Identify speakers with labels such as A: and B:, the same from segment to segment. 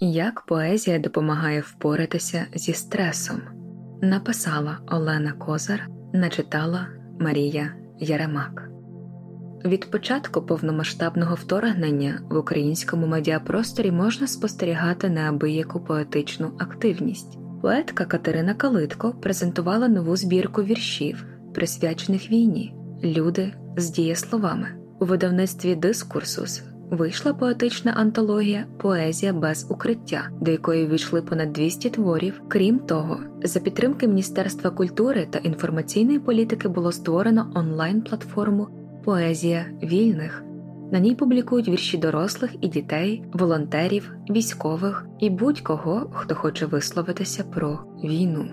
A: Як поезія допомагає впоратися зі стресом, написала Олена Козар, начитала Марія Яремак. Від початку повномасштабного вторгнення в українському медіапросторі можна спостерігати неабияку поетичну активність. Поетка Катерина Калитко презентувала нову збірку віршів, присвячених війні, люди з дієсловами у видавництві Дискурсус вийшла поетична антологія Поезія без укриття, до якої війшли понад 200 творів. Крім того, за підтримки Міністерства культури та інформаційної політики було створено онлайн-платформу Поезія вільних. На ній публікують вірші дорослих і дітей, волонтерів, військових і будь-кого, хто хоче висловитися про війну.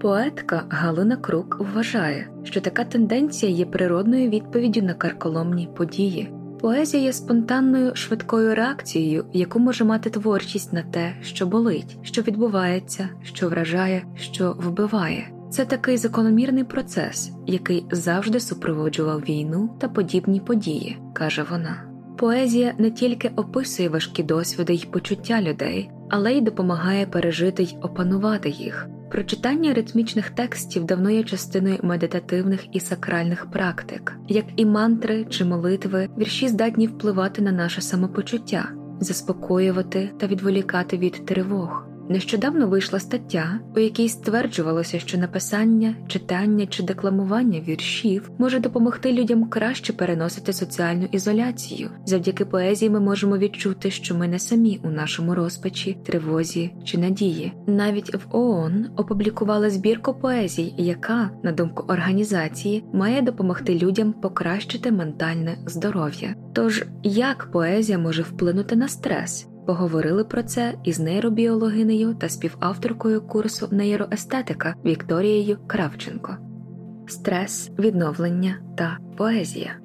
A: Поетка Галина Крук вважає, що така тенденція є природною відповіддю на карколомні події. Поезія є спонтанною швидкою реакцією, яку може мати творчість на те, що болить, що відбувається, що вражає, що вбиває. Це такий закономірний процес, який завжди супроводжував війну та подібні події, каже вона. Поезія не тільки описує важкі досвіди й почуття людей, але й допомагає пережити й опанувати їх. Прочитання ритмічних текстів давно є частиною медитативних і сакральних практик, як і мантри чи молитви, вірші здатні впливати на наше самопочуття, заспокоювати та відволікати від тривог. Нещодавно вийшла стаття, у якій стверджувалося, що написання, читання чи декламування віршів може допомогти людям краще переносити соціальну ізоляцію. Завдяки поезії ми можемо відчути, що ми не самі у нашому розпачі, тривозі чи надії. Навіть в ООН опублікували збірку поезій, яка, на думку організації, має допомогти людям покращити ментальне здоров'я. Тож як поезія може вплинути на стрес? Поговорили про це із нейробіологинею та співавторкою курсу нейроестетика Вікторією Кравченко. Стрес, відновлення та поезія.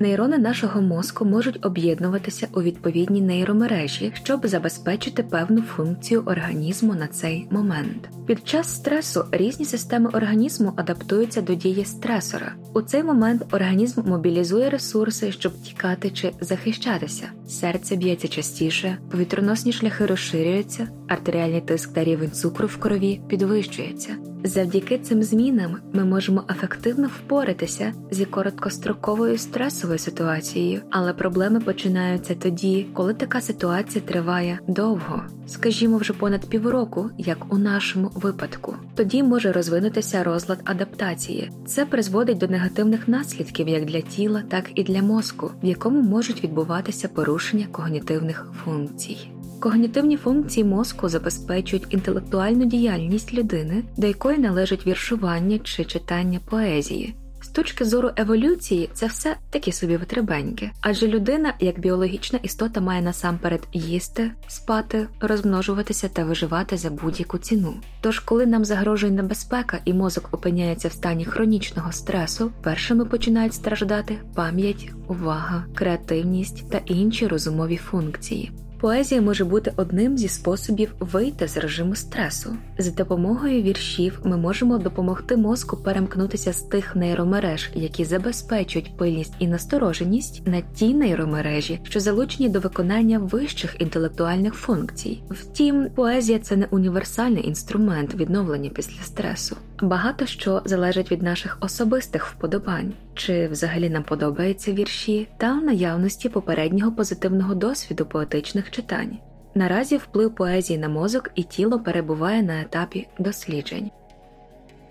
A: Нейрони нашого мозку можуть об'єднуватися у відповідні нейромережі, щоб забезпечити певну функцію організму на цей момент. Під час стресу різні системи організму адаптуються до дії стресора. У цей момент організм мобілізує ресурси, щоб тікати чи захищатися. Серце б'ється частіше, повітроносні шляхи розширюються, артеріальний тиск та рівень цукру в крові підвищується. Завдяки цим змінам ми можемо ефективно впоратися зі короткостроковою стресовою ситуацією, але проблеми починаються тоді, коли така ситуація триває довго, скажімо, вже понад півроку, як у нашому випадку. Тоді може розвинутися розлад адаптації. Це призводить до негативних наслідків як для тіла, так і для мозку, в якому можуть відбуватися порушення когнітивних функцій. Когнітивні функції мозку забезпечують інтелектуальну діяльність людини, до якої належить віршування чи читання поезії. З точки зору еволюції, це все такі собі витребеньки, адже людина, як біологічна істота, має насамперед їсти, спати, розмножуватися та виживати за будь-яку ціну. Тож, коли нам загрожує небезпека і мозок опиняється в стані хронічного стресу, першими починають страждати пам'ять, увага, креативність та інші розумові функції. Поезія може бути одним зі способів вийти з режиму стресу. За допомогою віршів ми можемо допомогти мозку перемкнутися з тих нейромереж, які забезпечують пильність і настороженість, на ті нейромережі, що залучені до виконання вищих інтелектуальних функцій. Втім, поезія це не універсальний інструмент відновлення після стресу. Багато що залежить від наших особистих вподобань, чи взагалі нам подобаються вірші, та наявності попереднього позитивного досвіду поетичних читань. Наразі вплив поезії на мозок і тіло перебуває на етапі досліджень.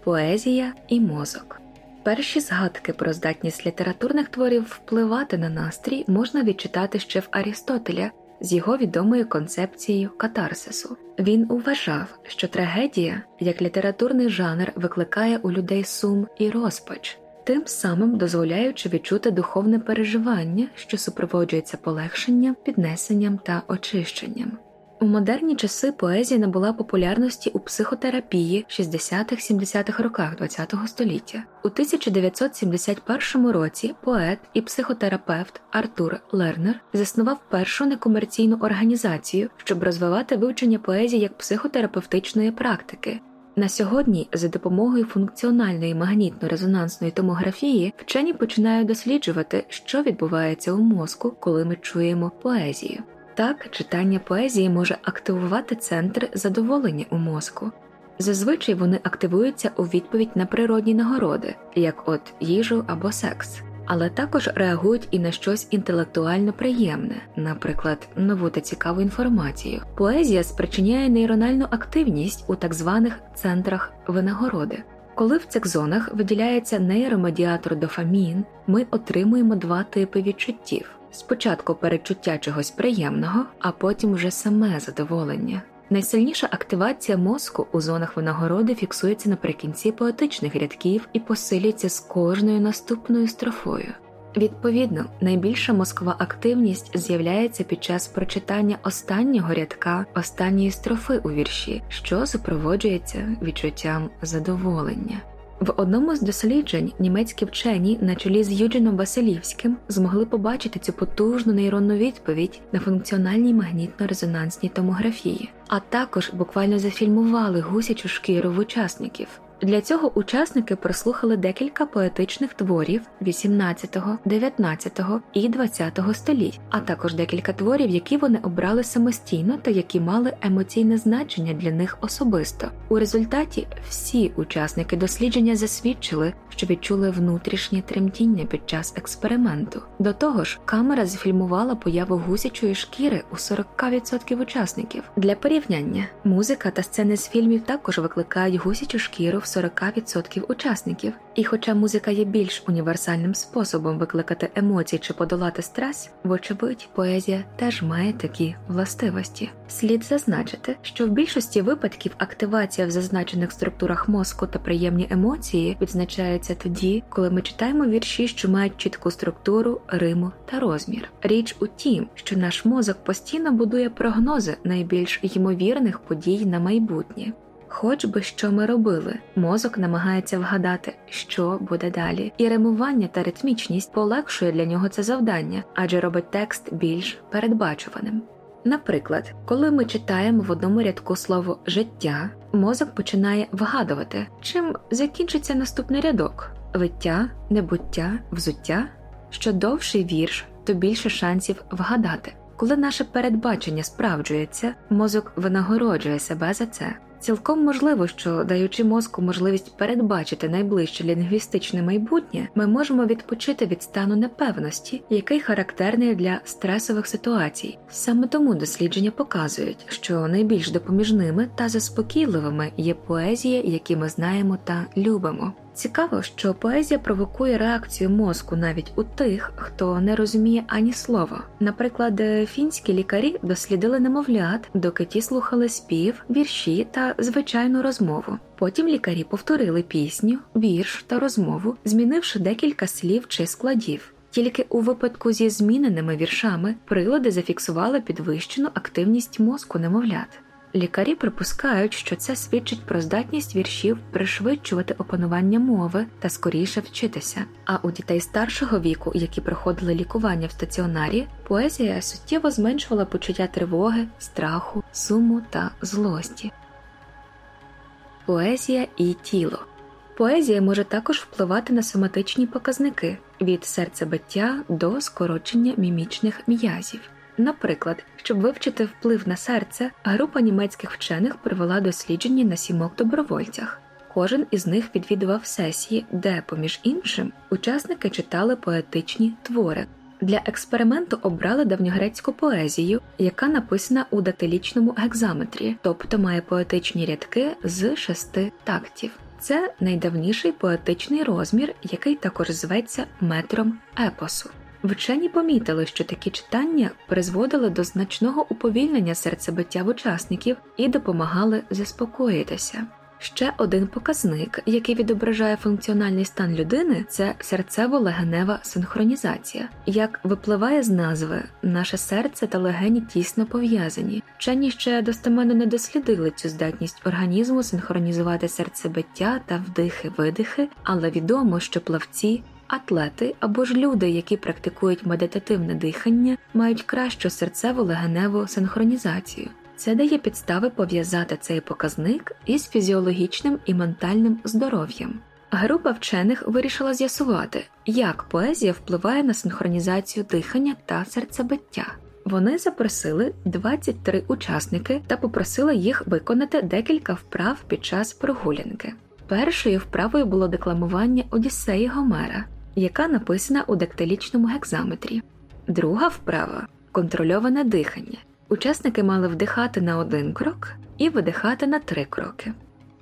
A: Поезія і мозок. Перші згадки про здатність літературних творів впливати на настрій можна відчитати ще в Арістотеля з його відомою концепцією катарсису. Він вважав, що трагедія як літературний жанр викликає у людей сум і розпач, тим самим дозволяючи відчути духовне переживання, що супроводжується полегшенням, піднесенням та очищенням. У модерні часи поезія набула популярності у психотерапії 60-70-х роках ХХ століття. У 1971 році поет і психотерапевт Артур Лернер заснував першу некомерційну організацію, щоб розвивати вивчення поезії як психотерапевтичної практики. На сьогодні, за допомогою функціональної магнітно-резонансної томографії, вчені починають досліджувати, що відбувається у мозку, коли ми чуємо поезію. Так, читання поезії може активувати центр задоволення у мозку. Зазвичай вони активуються у відповідь на природні нагороди, як от їжу або секс, але також реагують і на щось інтелектуально приємне, наприклад, нову та цікаву інформацію. Поезія спричиняє нейрональну активність у так званих центрах винагороди. Коли в цих зонах виділяється нейромедіатор дофамін, ми отримуємо два типи відчуттів: спочатку перечуття чогось приємного, а потім вже саме задоволення. Найсильніша активація мозку у зонах винагороди фіксується наприкінці поетичних рядків і посилюється з кожною наступною строфою. Відповідно, найбільша мозкова активність з'являється під час прочитання останнього рядка останньої строфи у вірші, що супроводжується відчуттям задоволення. В одному з досліджень німецькі вчені на чолі з Юджином Василівським змогли побачити цю потужну нейронну відповідь на функціональній магнітно-резонансній томографії, а також буквально зафільмували гусячу шкіру в учасників. Для цього учасники прослухали декілька поетичних творів 18, 19 і 20 століть, а також декілька творів, які вони обрали самостійно та які мали емоційне значення для них особисто. У результаті всі учасники дослідження засвідчили, що відчули внутрішнє тремтіння під час експерименту. До того ж, камера зафільмувала появу гусячої шкіри у 40% учасників. Для порівняння музика та сцени з фільмів також викликають гусячу шкіру 40% учасників, і хоча музика є більш універсальним способом викликати емоції чи подолати стрес, вочевидь, поезія теж має такі властивості. Слід зазначити, що в більшості випадків активація в зазначених структурах мозку та приємні емоції відзначається тоді, коли ми читаємо вірші, що мають чітку структуру, риму та розмір. Річ у тім, що наш мозок постійно будує прогнози найбільш ймовірних подій на майбутнє. Хоч би що ми робили, мозок намагається вгадати, що буде далі, і римування та ритмічність полегшує для нього це завдання, адже робить текст більш передбачуваним. Наприклад, коли ми читаємо в одному рядку слово життя, мозок починає вгадувати, чим закінчиться наступний рядок виття, небуття, взуття. Що довший вірш, то більше шансів вгадати. Коли наше передбачення справджується, мозок винагороджує себе за це. Цілком можливо, що даючи мозку можливість передбачити найближче лінгвістичне майбутнє, ми можемо відпочити від стану непевності, який характерний для стресових ситуацій. Саме тому дослідження показують, що найбільш допоміжними та заспокійливими є поезії, які ми знаємо та любимо. Цікаво, що поезія провокує реакцію мозку навіть у тих, хто не розуміє ані слова. Наприклад, фінські лікарі дослідили немовлят, доки ті слухали спів, вірші та звичайну розмову. Потім лікарі повторили пісню, вірш та розмову, змінивши декілька слів чи складів. Тільки у випадку зі зміненими віршами прилади зафіксували підвищену активність мозку немовлят. Лікарі припускають, що це свідчить про здатність віршів пришвидшувати опанування мови та скоріше вчитися. А у дітей старшого віку, які проходили лікування в стаціонарі, поезія суттєво зменшувала почуття тривоги, страху, суму та злості. Поезія і тіло Поезія може також впливати на соматичні показники від серцебиття до скорочення мімічних м'язів. Наприклад, щоб вивчити вплив на серце, група німецьких вчених провела дослідження на сімок добровольцях. Кожен із них відвідував сесії, де, поміж іншим, учасники читали поетичні твори. Для експерименту обрали давньогрецьку поезію, яка написана у датилічному гекзаметрі, тобто має поетичні рядки з шести тактів. Це найдавніший поетичний розмір, який також зветься метром епосу. Вчені помітили, що такі читання призводили до значного уповільнення серцебиття в учасників і допомагали заспокоїтися. Ще один показник, який відображає функціональний стан людини, це серцево-легенева синхронізація. Як випливає з назви, наше серце та легені тісно пов'язані. Вчені ще достеменно не дослідили цю здатність організму синхронізувати серцебиття та вдихи-видихи, але відомо, що плавці Атлети або ж люди, які практикують медитативне дихання, мають кращу серцево-легеневу синхронізацію. Це дає підстави пов'язати цей показник із фізіологічним і ментальним здоров'ям. Група вчених вирішила з'ясувати, як поезія впливає на синхронізацію дихання та серцебиття. Вони запросили 23 учасники та попросили їх виконати декілька вправ під час прогулянки. Першою вправою було декламування Одіссеї Гомера, яка написана у дактилічному гекзаметрі. Друга вправа контрольоване дихання. Учасники мали вдихати на один крок і видихати на три кроки.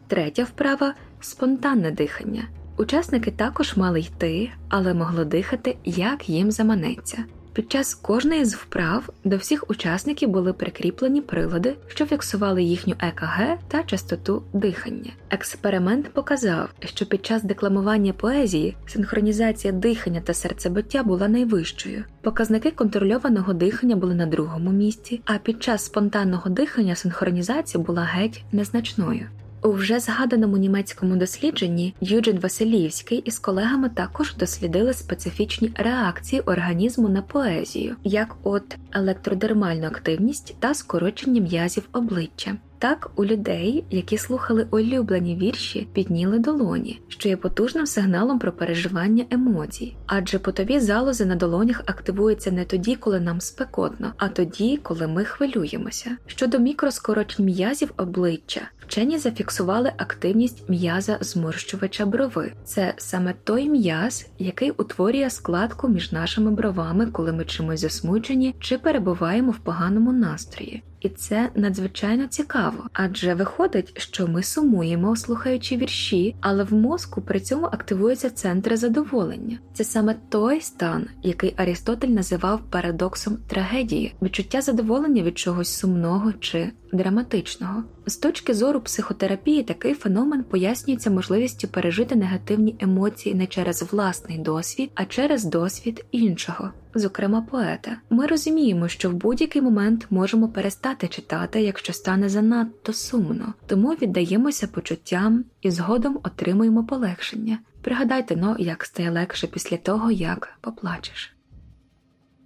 A: Третя вправа спонтанне дихання. Учасники також мали йти, але могли дихати, як їм заманеться. Під час кожної з вправ до всіх учасників були прикріплені прилади, що фіксували їхню ЕКГ та частоту дихання. Експеримент показав, що під час декламування поезії синхронізація дихання та серцебиття була найвищою. Показники контрольованого дихання були на другому місці, а під час спонтанного дихання синхронізація була геть незначною. У вже згаданому німецькому дослідженні Юджин Василівський із колегами також дослідили специфічні реакції організму на поезію, як от електродермальну активність та скорочення м'язів обличчя. Так, у людей, які слухали улюблені вірші, підніли долоні, що є потужним сигналом про переживання емоцій, адже потові залози на долонях активуються не тоді, коли нам спекотно, а тоді, коли ми хвилюємося. Щодо мікроскорочень м'язів обличчя, вчені зафіксували активність м'яза зморщувача брови. Це саме той м'яз, який утворює складку між нашими бровами, коли ми чимось засмучені чи перебуваємо в поганому настрої і це надзвичайно цікаво, адже виходить, що ми сумуємо, слухаючи вірші, але в мозку при цьому активуються центри задоволення. Це саме той стан, який Арістотель називав парадоксом трагедії, відчуття задоволення від чогось сумного чи драматичного. З точки зору психотерапії такий феномен пояснюється можливістю пережити негативні емоції не через власний досвід, а через досвід іншого, зокрема поета. Ми розуміємо, що в будь-який момент можемо перестати читати, якщо стане занадто сумно, тому віддаємося почуттям і згодом отримуємо полегшення. Пригадайте но, як стає легше після того, як поплачеш.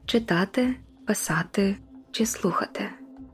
A: Читати, писати чи слухати.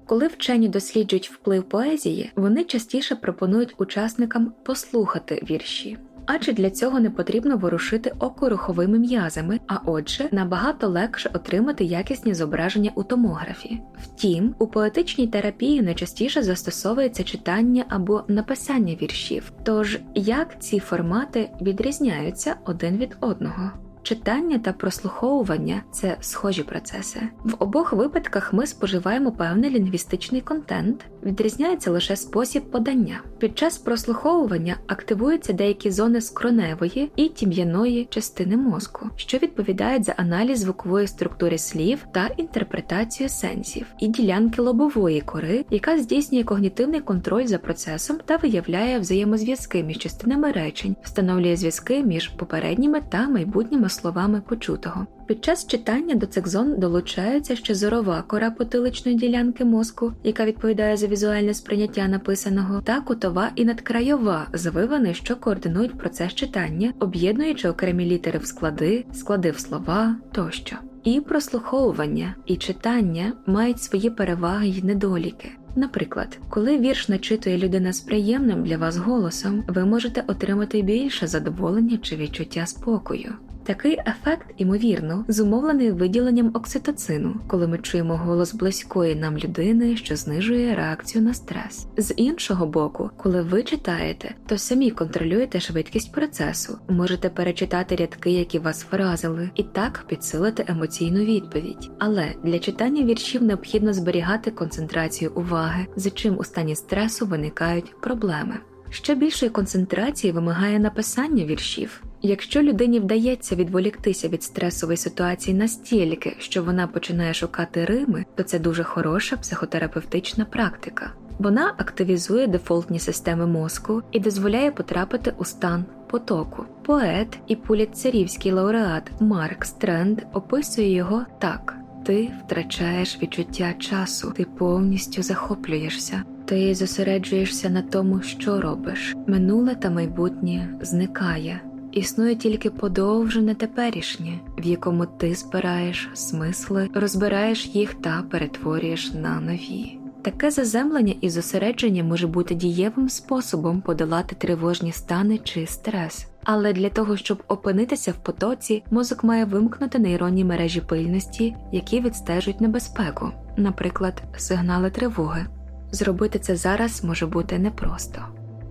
A: Коли вчені досліджують вплив поезії, вони частіше пропонують учасникам послухати вірші. Адже для цього не потрібно ворушити око руховими м'язами, а отже, набагато легше отримати якісні зображення у томографі. Втім, у поетичній терапії найчастіше застосовується читання або написання віршів. Тож як ці формати відрізняються один від одного? Читання та прослуховування це схожі процеси. В обох випадках ми споживаємо певний лінгвістичний контент, відрізняється лише спосіб подання. Під час прослуховування активуються деякі зони скроневої і тім'яної частини мозку, що відповідають за аналіз звукової структури слів та інтерпретацію сенсів, і ділянки лобової кори, яка здійснює когнітивний контроль за процесом та виявляє взаємозв'язки між частинами речень, встановлює зв'язки між попередніми та майбутніми словами почутого. Під час читання до цих зон долучається ще зорова кора потиличної ділянки мозку, яка відповідає за візуальне сприйняття написаного, та кутова і надкрайова звивини, що координують процес читання, об'єднуючи окремі літери в склади, склади в слова тощо. І прослуховування, і читання мають свої переваги й недоліки. Наприклад, коли вірш начитує людина з приємним для вас голосом, ви можете отримати більше задоволення чи відчуття спокою. Такий ефект, ймовірно, зумовлений виділенням окситоцину, коли ми чуємо голос близької нам людини, що знижує реакцію на стрес. З іншого боку, коли ви читаєте, то самі контролюєте швидкість процесу, можете перечитати рядки, які вас вразили, і так підсилити емоційну відповідь. Але для читання віршів необхідно зберігати концентрацію уваги, за чим у стані стресу виникають проблеми. Ще більшої концентрації вимагає написання віршів. Якщо людині вдається відволіктися від стресової ситуації настільки, що вона починає шукати Рими, то це дуже хороша психотерапевтична практика. Вона активізує дефолтні системи мозку і дозволяє потрапити у стан потоку. Поет і пуліцерівський лауреат Марк Стренд описує його так: ти втрачаєш відчуття часу, ти повністю захоплюєшся. Ти зосереджуєшся на тому, що робиш. Минуле та майбутнє зникає. Існує тільки подовжене теперішнє, в якому ти збираєш смисли, розбираєш їх та перетворюєш на нові. Таке заземлення і зосередження може бути дієвим способом подолати тривожні стани чи стрес. Але для того, щоб опинитися в потоці, мозок має вимкнути нейронні мережі пильності, які відстежують небезпеку, наприклад, сигнали тривоги. Зробити це зараз може бути непросто,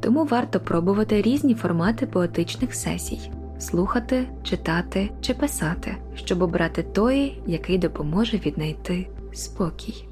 A: тому варто пробувати різні формати поетичних сесій слухати, читати чи писати, щоб обрати той, який допоможе віднайти спокій.